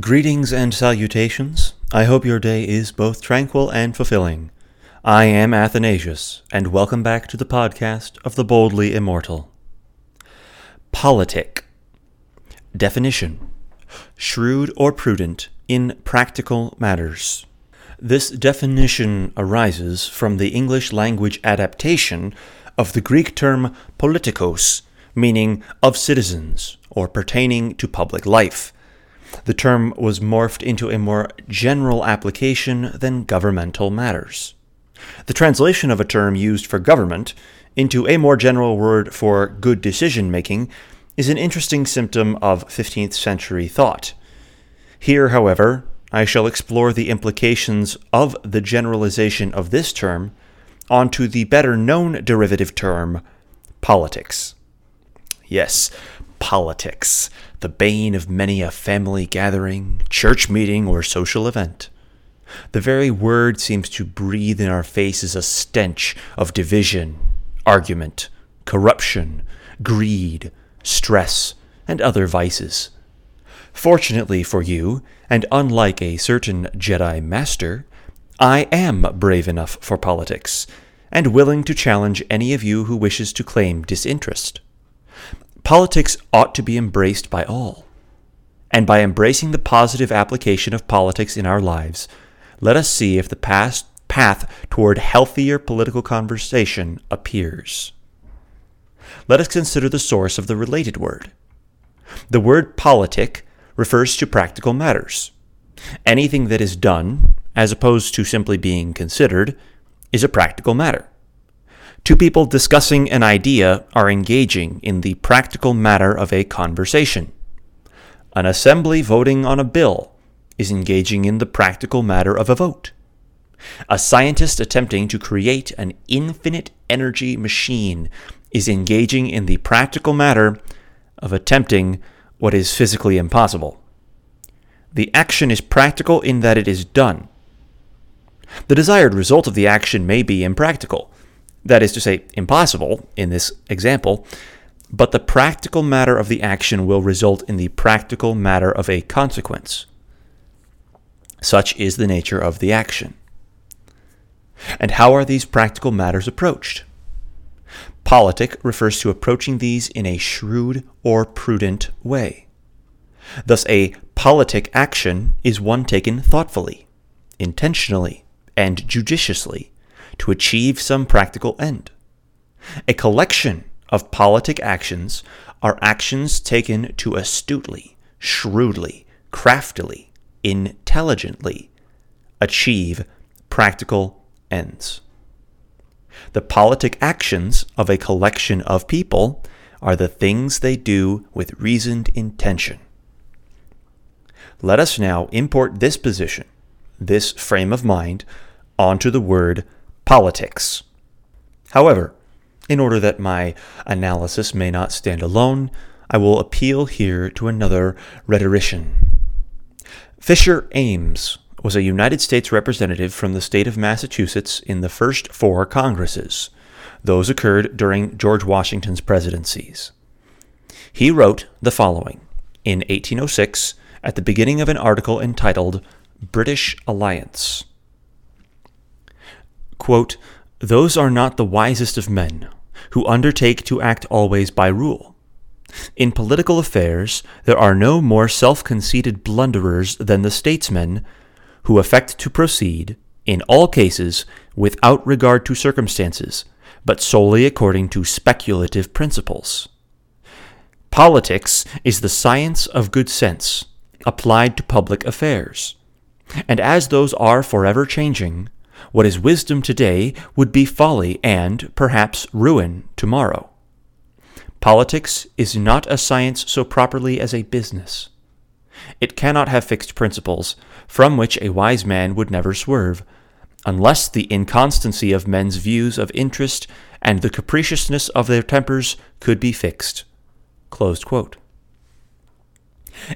Greetings and salutations. I hope your day is both tranquil and fulfilling. I am Athanasius, and welcome back to the podcast of the Boldly Immortal. Politic. Definition Shrewd or prudent in practical matters. This definition arises from the English language adaptation of the Greek term politikos, meaning of citizens or pertaining to public life. The term was morphed into a more general application than governmental matters. The translation of a term used for government into a more general word for good decision making is an interesting symptom of 15th century thought. Here, however, I shall explore the implications of the generalization of this term onto the better known derivative term, politics. Yes, politics, the bane of many a family gathering, church meeting, or social event. The very word seems to breathe in our faces a stench of division, argument, corruption, greed, stress, and other vices. Fortunately for you, and unlike a certain Jedi Master, I am brave enough for politics, and willing to challenge any of you who wishes to claim disinterest. Politics ought to be embraced by all. And by embracing the positive application of politics in our lives, let us see if the past path toward healthier political conversation appears. Let us consider the source of the related word. The word politic refers to practical matters. Anything that is done, as opposed to simply being considered, is a practical matter. Two people discussing an idea are engaging in the practical matter of a conversation. An assembly voting on a bill is engaging in the practical matter of a vote. A scientist attempting to create an infinite energy machine is engaging in the practical matter of attempting what is physically impossible. The action is practical in that it is done. The desired result of the action may be impractical, that is to say, impossible in this example, but the practical matter of the action will result in the practical matter of a consequence. Such is the nature of the action. And how are these practical matters approached? Politic refers to approaching these in a shrewd or prudent way. Thus, a politic action is one taken thoughtfully, intentionally, and judiciously to achieve some practical end. A collection of politic actions are actions taken to astutely, shrewdly, craftily, intelligently achieve practical ends. The politic actions of a collection of people are the things they do with reasoned intention. Let us now import this position, this frame of mind, onto the word politics. However, in order that my analysis may not stand alone, I will appeal here to another rhetorician. Fisher Ames was a United States representative from the state of Massachusetts in the first four Congresses. Those occurred during George Washington's presidencies. He wrote the following in 1806 at the beginning of an article entitled British Alliance. Quote, Those are not the wisest of men, who undertake to act always by rule. In political affairs, there are no more self conceited blunderers than the statesmen who affect to proceed, in all cases, without regard to circumstances, but solely according to speculative principles. Politics is the science of good sense, applied to public affairs. And as those are forever changing, what is wisdom today would be folly and, perhaps, ruin tomorrow. Politics is not a science so properly as a business. It cannot have fixed principles, from which a wise man would never swerve, unless the inconstancy of men's views of interest and the capriciousness of their tempers could be fixed.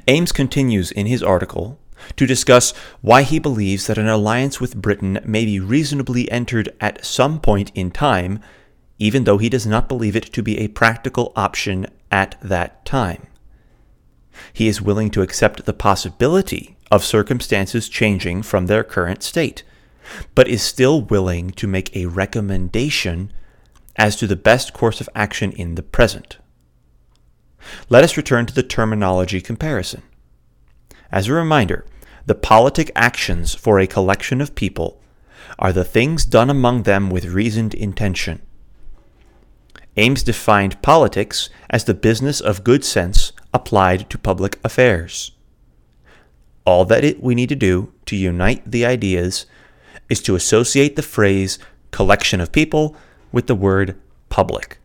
Ames continues in his article to discuss why he believes that an alliance with Britain may be reasonably entered at some point in time, even though he does not believe it to be a practical option at that time. He is willing to accept the possibility of circumstances changing from their current state, but is still willing to make a recommendation as to the best course of action in the present. Let us return to the terminology comparison. As a reminder, the politic actions for a collection of people are the things done among them with reasoned intention. Ames defined politics as the business of good sense applied to public affairs. All that it, we need to do to unite the ideas is to associate the phrase collection of people with the word public.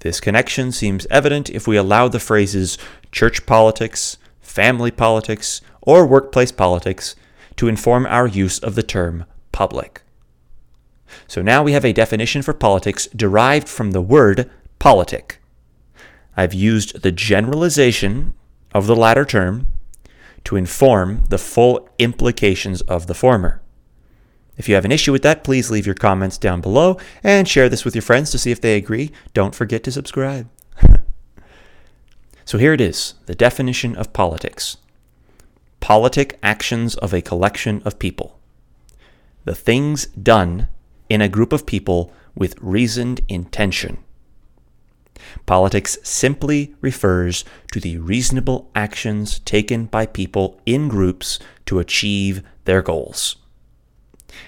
This connection seems evident if we allow the phrases church politics, family politics, or workplace politics to inform our use of the term public. So now we have a definition for politics derived from the word politic. I've used the generalization of the latter term to inform the full implications of the former. If you have an issue with that, please leave your comments down below and share this with your friends to see if they agree. Don't forget to subscribe. So here it is the definition of politics politic actions of a collection of people. The things done in a group of people with reasoned intention. Politics simply refers to the reasonable actions taken by people in groups to achieve their goals.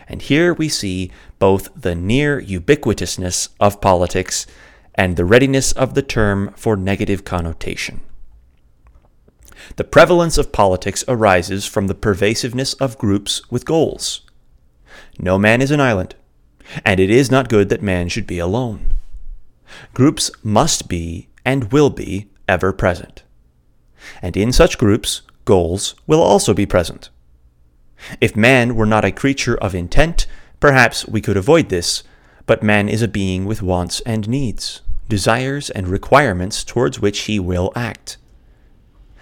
And here we see both the near ubiquitousness of politics and the readiness of the term for negative connotation. The prevalence of politics arises from the pervasiveness of groups with goals. No man is an island, and it is not good that man should be alone. Groups must be and will be ever present. And in such groups, goals will also be present. If man were not a creature of intent, perhaps we could avoid this, but man is a being with wants and needs, desires and requirements towards which he will act.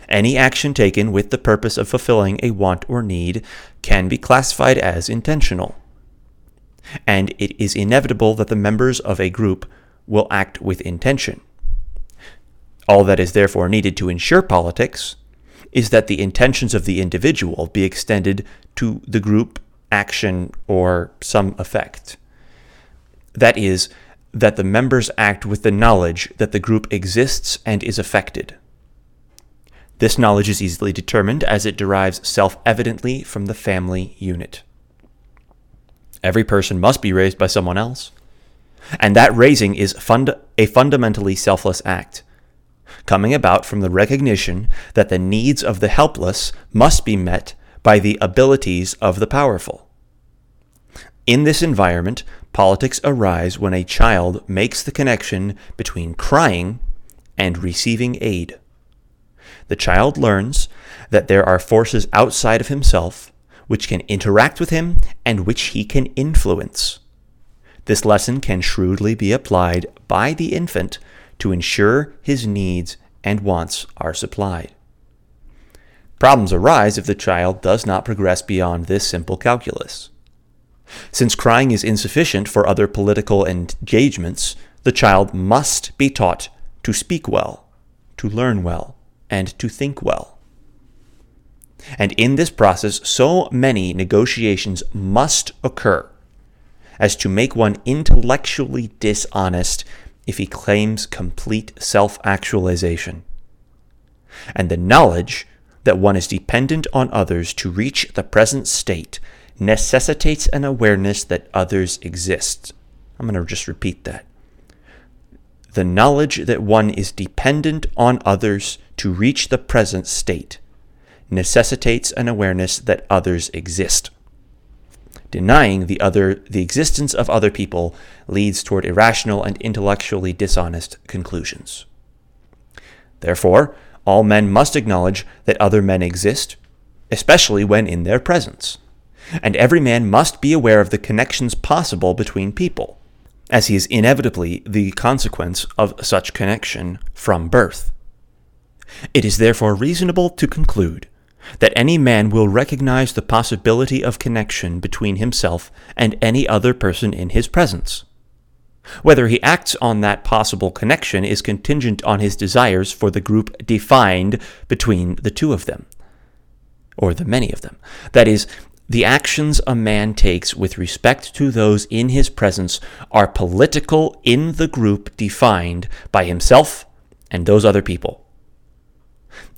Any action taken with the purpose of fulfilling a want or need can be classified as intentional. And it is inevitable that the members of a group will act with intention. All that is therefore needed to ensure politics is that the intentions of the individual be extended to the group action or some effect. That is, that the members act with the knowledge that the group exists and is affected. This knowledge is easily determined as it derives self evidently from the family unit. Every person must be raised by someone else. And that raising is fund- a fundamentally selfless act, coming about from the recognition that the needs of the helpless must be met by the abilities of the powerful. In this environment, politics arise when a child makes the connection between crying and receiving aid. The child learns that there are forces outside of himself which can interact with him and which he can influence. This lesson can shrewdly be applied by the infant to ensure his needs and wants are supplied. Problems arise if the child does not progress beyond this simple calculus. Since crying is insufficient for other political engagements, the child must be taught to speak well, to learn well, and to think well. And in this process, so many negotiations must occur as to make one intellectually dishonest if he claims complete self actualization. And the knowledge that one is dependent on others to reach the present state necessitates an awareness that others exist. I'm going to just repeat that. The knowledge that one is dependent on others to reach the present state necessitates an awareness that others exist. Denying the other the existence of other people leads toward irrational and intellectually dishonest conclusions. Therefore, all men must acknowledge that other men exist, especially when in their presence. And every man must be aware of the connections possible between people, as he is inevitably the consequence of such connection from birth. It is therefore reasonable to conclude that any man will recognize the possibility of connection between himself and any other person in his presence. Whether he acts on that possible connection is contingent on his desires for the group defined between the two of them, or the many of them. That is, the actions a man takes with respect to those in his presence are political in the group defined by himself and those other people.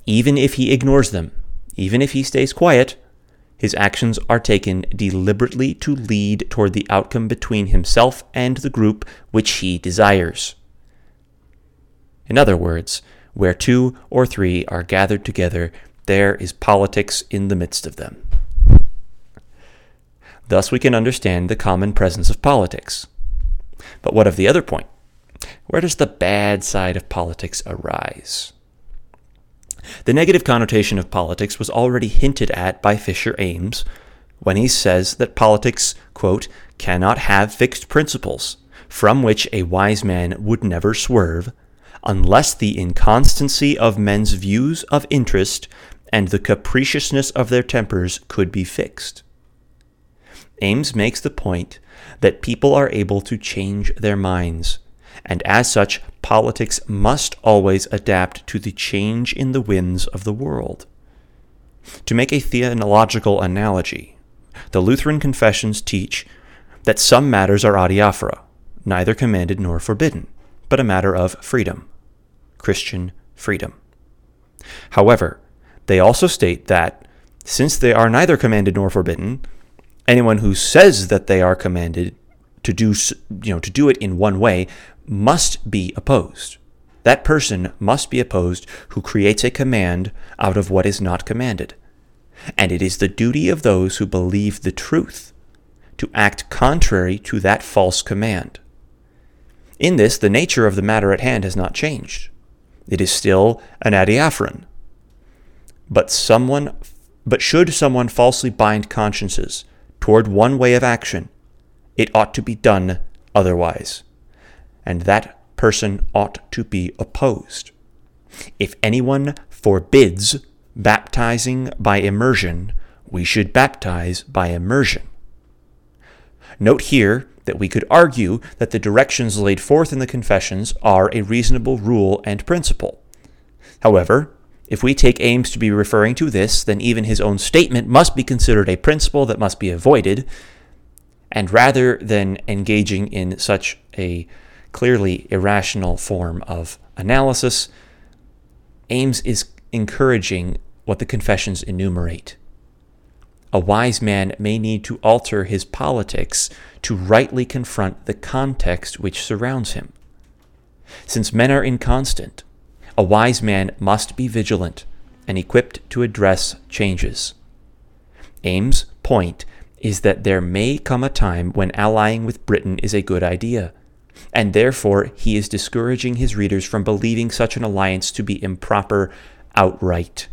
Even if he ignores them, even if he stays quiet, his actions are taken deliberately to lead toward the outcome between himself and the group which he desires. In other words, where two or three are gathered together, there is politics in the midst of them. Thus, we can understand the common presence of politics. But what of the other point? Where does the bad side of politics arise? The negative connotation of politics was already hinted at by Fisher Ames when he says that politics, quote, cannot have fixed principles, from which a wise man would never swerve, unless the inconstancy of men's views of interest and the capriciousness of their tempers could be fixed. Ames makes the point that people are able to change their minds and as such, politics must always adapt to the change in the winds of the world. To make a theological analogy, the Lutheran confessions teach that some matters are adiaphora, neither commanded nor forbidden, but a matter of freedom, Christian freedom. However, they also state that, since they are neither commanded nor forbidden, anyone who says that they are commanded to do, you know, to do it in one way must be opposed. That person must be opposed who creates a command out of what is not commanded. And it is the duty of those who believe the truth to act contrary to that false command. In this, the nature of the matter at hand has not changed. It is still an adiaphoron. But someone but should someone falsely bind consciences toward one way of action, it ought to be done otherwise and that person ought to be opposed. If anyone forbids baptizing by immersion, we should baptize by immersion. Note here that we could argue that the directions laid forth in the confessions are a reasonable rule and principle. However, if we take Ames to be referring to this, then even his own statement must be considered a principle that must be avoided, and rather than engaging in such a clearly irrational form of analysis, Ames is encouraging what the confessions enumerate. A wise man may need to alter his politics to rightly confront the context which surrounds him. Since men are inconstant, a wise man must be vigilant and equipped to address changes. Ames' point is that there may come a time when allying with Britain is a good idea and therefore he is discouraging his readers from believing such an alliance to be improper outright.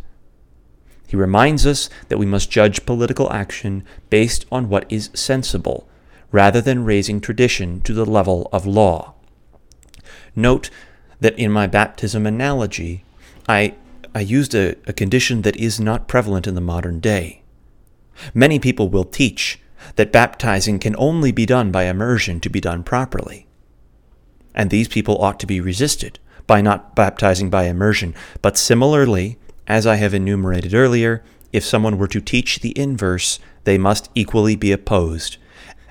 He reminds us that we must judge political action based on what is sensible, rather than raising tradition to the level of law. Note that in my baptism analogy, I, I used a, a condition that is not prevalent in the modern day. Many people will teach that baptizing can only be done by immersion to be done properly and these people ought to be resisted by not baptizing by immersion. But similarly, as I have enumerated earlier, if someone were to teach the inverse, they must equally be opposed.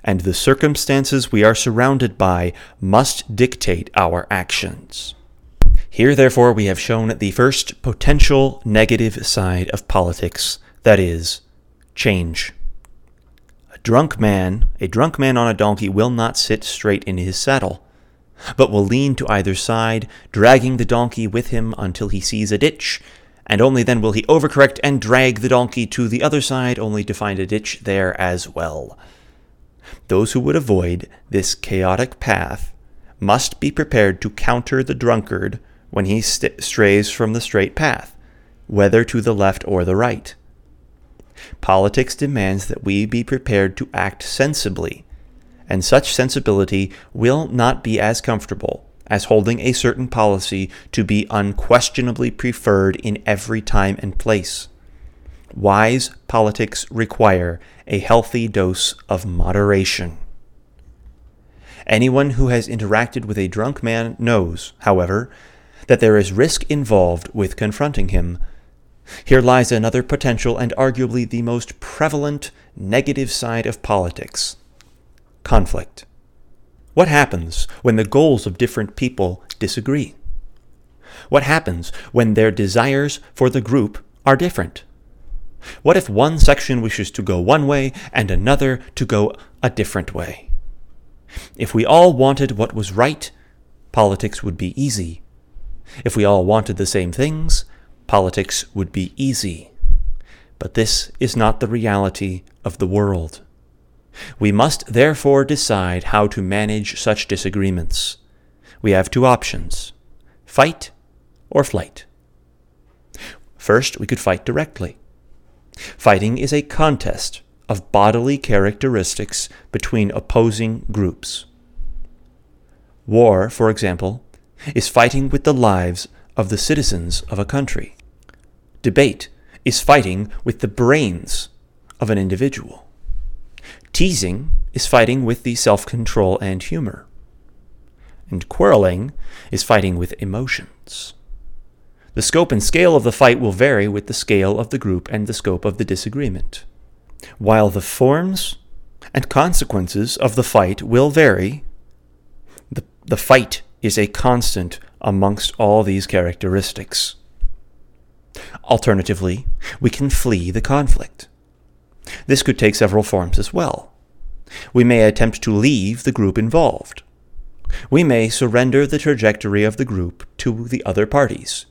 And the circumstances we are surrounded by must dictate our actions. Here, therefore, we have shown the first potential negative side of politics that is, change. A drunk man, a drunk man on a donkey, will not sit straight in his saddle but will lean to either side, dragging the donkey with him until he sees a ditch, and only then will he overcorrect and drag the donkey to the other side, only to find a ditch there as well. Those who would avoid this chaotic path must be prepared to counter the drunkard when he st- strays from the straight path, whether to the left or the right. Politics demands that we be prepared to act sensibly and such sensibility will not be as comfortable as holding a certain policy to be unquestionably preferred in every time and place. Wise politics require a healthy dose of moderation. Anyone who has interacted with a drunk man knows, however, that there is risk involved with confronting him. Here lies another potential and arguably the most prevalent negative side of politics conflict. What happens when the goals of different people disagree? What happens when their desires for the group are different? What if one section wishes to go one way and another to go a different way? If we all wanted what was right, politics would be easy. If we all wanted the same things, politics would be easy. But this is not the reality of the world. We must therefore decide how to manage such disagreements. We have two options fight or flight. First, we could fight directly. Fighting is a contest of bodily characteristics between opposing groups. War, for example, is fighting with the lives of the citizens of a country. Debate is fighting with the brains of an individual. Teasing is fighting with the self control and humor. And quarreling is fighting with emotions. The scope and scale of the fight will vary with the scale of the group and the scope of the disagreement. While the forms and consequences of the fight will vary, the, the fight is a constant amongst all these characteristics. Alternatively, we can flee the conflict. This could take several forms as well. We may attempt to leave the group involved. We may surrender the trajectory of the group to the other parties.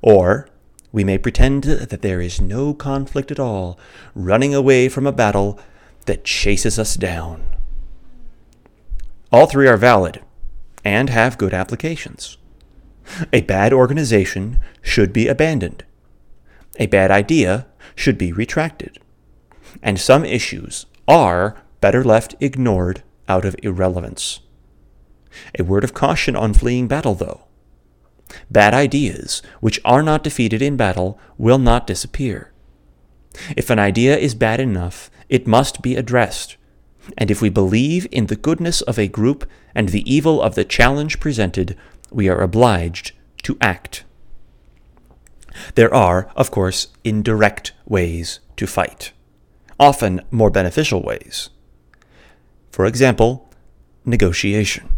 Or we may pretend that there is no conflict at all, running away from a battle that chases us down. All three are valid and have good applications. A bad organization should be abandoned. A bad idea should be retracted. And some issues are better left ignored out of irrelevance. A word of caution on fleeing battle, though. Bad ideas, which are not defeated in battle, will not disappear. If an idea is bad enough, it must be addressed. And if we believe in the goodness of a group and the evil of the challenge presented, we are obliged to act. There are, of course, indirect ways to fight, often more beneficial ways. For example, negotiation.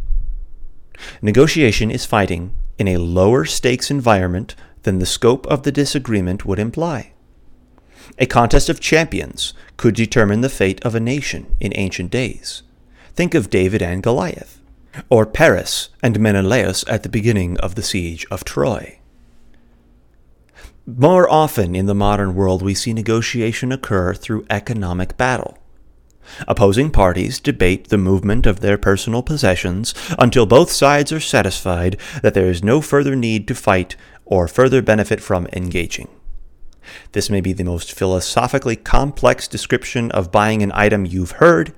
Negotiation is fighting in a lower stakes environment than the scope of the disagreement would imply. A contest of champions could determine the fate of a nation in ancient days. Think of David and Goliath, or Paris and Menelaus at the beginning of the siege of Troy. More often in the modern world, we see negotiation occur through economic battle. Opposing parties debate the movement of their personal possessions until both sides are satisfied that there is no further need to fight or further benefit from engaging. This may be the most philosophically complex description of buying an item you've heard,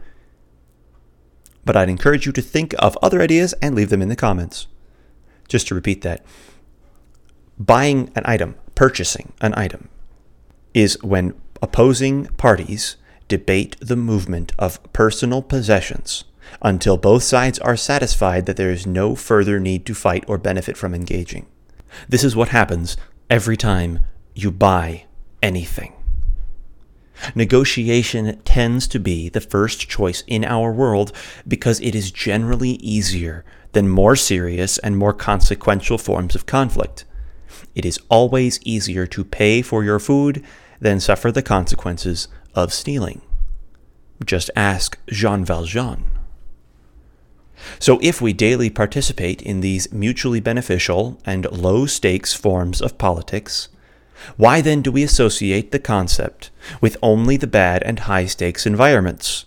but I'd encourage you to think of other ideas and leave them in the comments. Just to repeat that buying an item, purchasing an item, is when opposing parties debate the movement of personal possessions until both sides are satisfied that there is no further need to fight or benefit from engaging. This is what happens every time you buy anything. Negotiation tends to be the first choice in our world because it is generally easier than more serious and more consequential forms of conflict. It is always easier to pay for your food than suffer the consequences of stealing. Just ask Jean Valjean. So, if we daily participate in these mutually beneficial and low stakes forms of politics, why then do we associate the concept with only the bad and high stakes environments?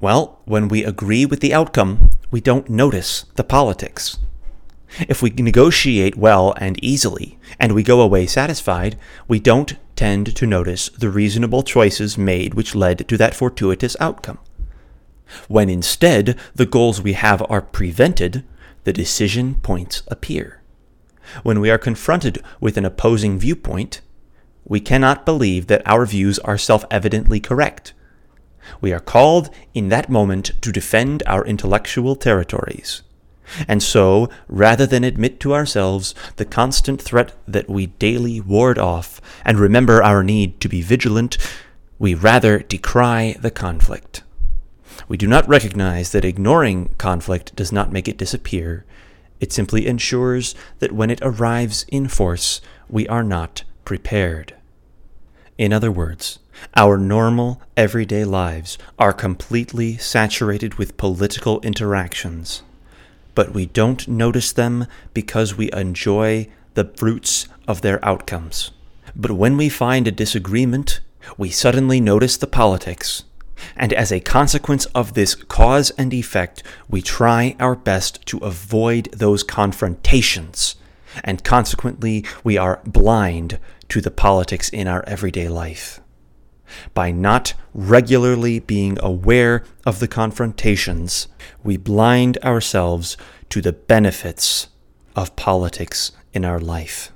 Well, when we agree with the outcome, we don't notice the politics. If we negotiate well and easily, and we go away satisfied, we don't tend to notice the reasonable choices made which led to that fortuitous outcome. When instead the goals we have are prevented, the decision points appear. When we are confronted with an opposing viewpoint, we cannot believe that our views are self evidently correct. We are called in that moment to defend our intellectual territories. And so, rather than admit to ourselves the constant threat that we daily ward off and remember our need to be vigilant, we rather decry the conflict. We do not recognize that ignoring conflict does not make it disappear. It simply ensures that when it arrives in force, we are not prepared. In other words, our normal, everyday lives are completely saturated with political interactions, but we don't notice them because we enjoy the fruits of their outcomes. But when we find a disagreement, we suddenly notice the politics and as a consequence of this cause and effect, we try our best to avoid those confrontations, and consequently, we are blind to the politics in our everyday life. By not regularly being aware of the confrontations, we blind ourselves to the benefits of politics in our life.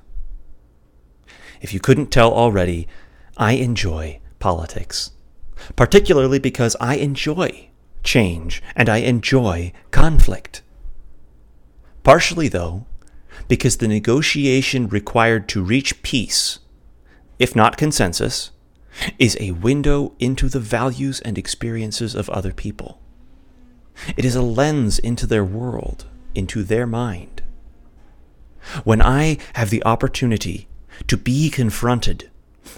If you couldn't tell already, I enjoy politics particularly because I enjoy change and I enjoy conflict. Partially, though, because the negotiation required to reach peace, if not consensus, is a window into the values and experiences of other people. It is a lens into their world, into their mind. When I have the opportunity to be confronted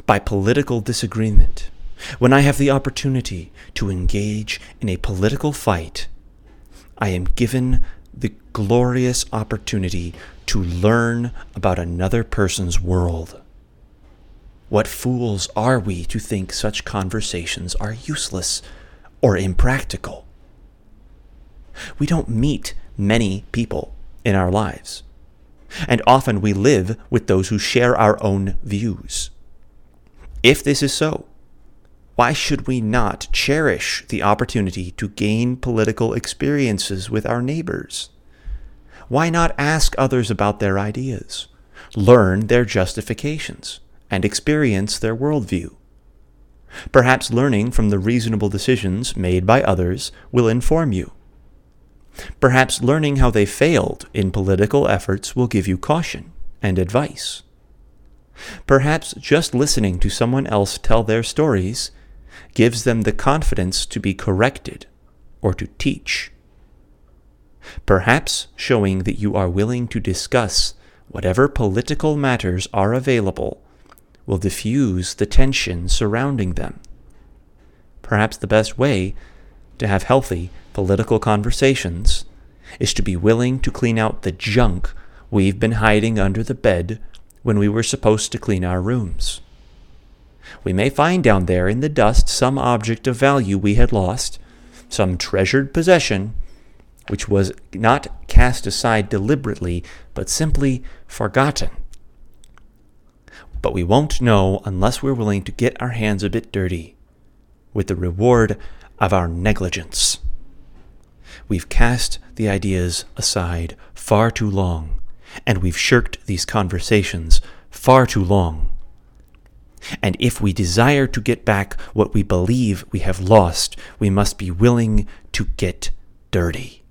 by political disagreement, when I have the opportunity to engage in a political fight, I am given the glorious opportunity to learn about another person's world. What fools are we to think such conversations are useless or impractical? We don't meet many people in our lives, and often we live with those who share our own views. If this is so, why should we not cherish the opportunity to gain political experiences with our neighbors? Why not ask others about their ideas, learn their justifications, and experience their worldview? Perhaps learning from the reasonable decisions made by others will inform you. Perhaps learning how they failed in political efforts will give you caution and advice. Perhaps just listening to someone else tell their stories gives them the confidence to be corrected or to teach. Perhaps showing that you are willing to discuss whatever political matters are available will diffuse the tension surrounding them. Perhaps the best way to have healthy political conversations is to be willing to clean out the junk we've been hiding under the bed when we were supposed to clean our rooms. We may find down there in the dust some object of value we had lost, some treasured possession, which was not cast aside deliberately, but simply forgotten. But we won't know unless we're willing to get our hands a bit dirty with the reward of our negligence. We've cast the ideas aside far too long, and we've shirked these conversations far too long. And if we desire to get back what we believe we have lost, we must be willing to get dirty.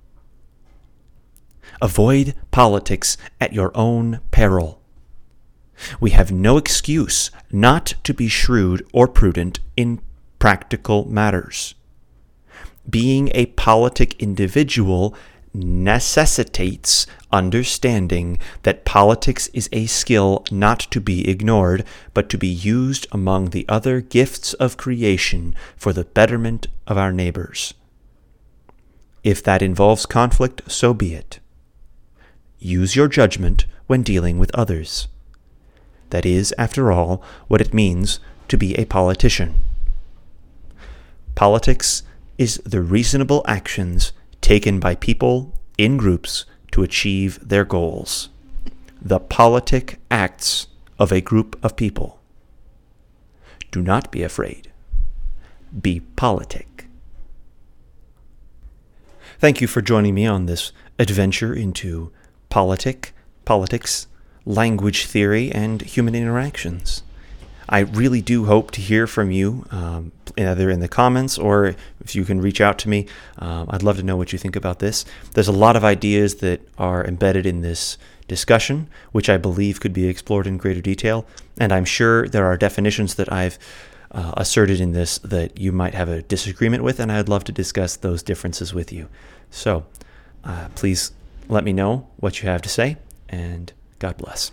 Avoid politics at your own peril. We have no excuse not to be shrewd or prudent in practical matters. Being a politic individual necessitates understanding that politics is a skill not to be ignored, but to be used among the other gifts of creation for the betterment of our neighbors. If that involves conflict, so be it. Use your judgment when dealing with others. That is, after all, what it means to be a politician. Politics is the reasonable actions taken by people in groups to achieve their goals. The politic acts of a group of people. Do not be afraid. Be politic. Thank you for joining me on this adventure into politic, politics, language theory, and human interactions. I really do hope to hear from you, um, either in the comments or if you can reach out to me. Um, I'd love to know what you think about this. There's a lot of ideas that are embedded in this discussion, which I believe could be explored in greater detail. And I'm sure there are definitions that I've uh, asserted in this that you might have a disagreement with, and I'd love to discuss those differences with you. So uh, please let me know what you have to say, and God bless.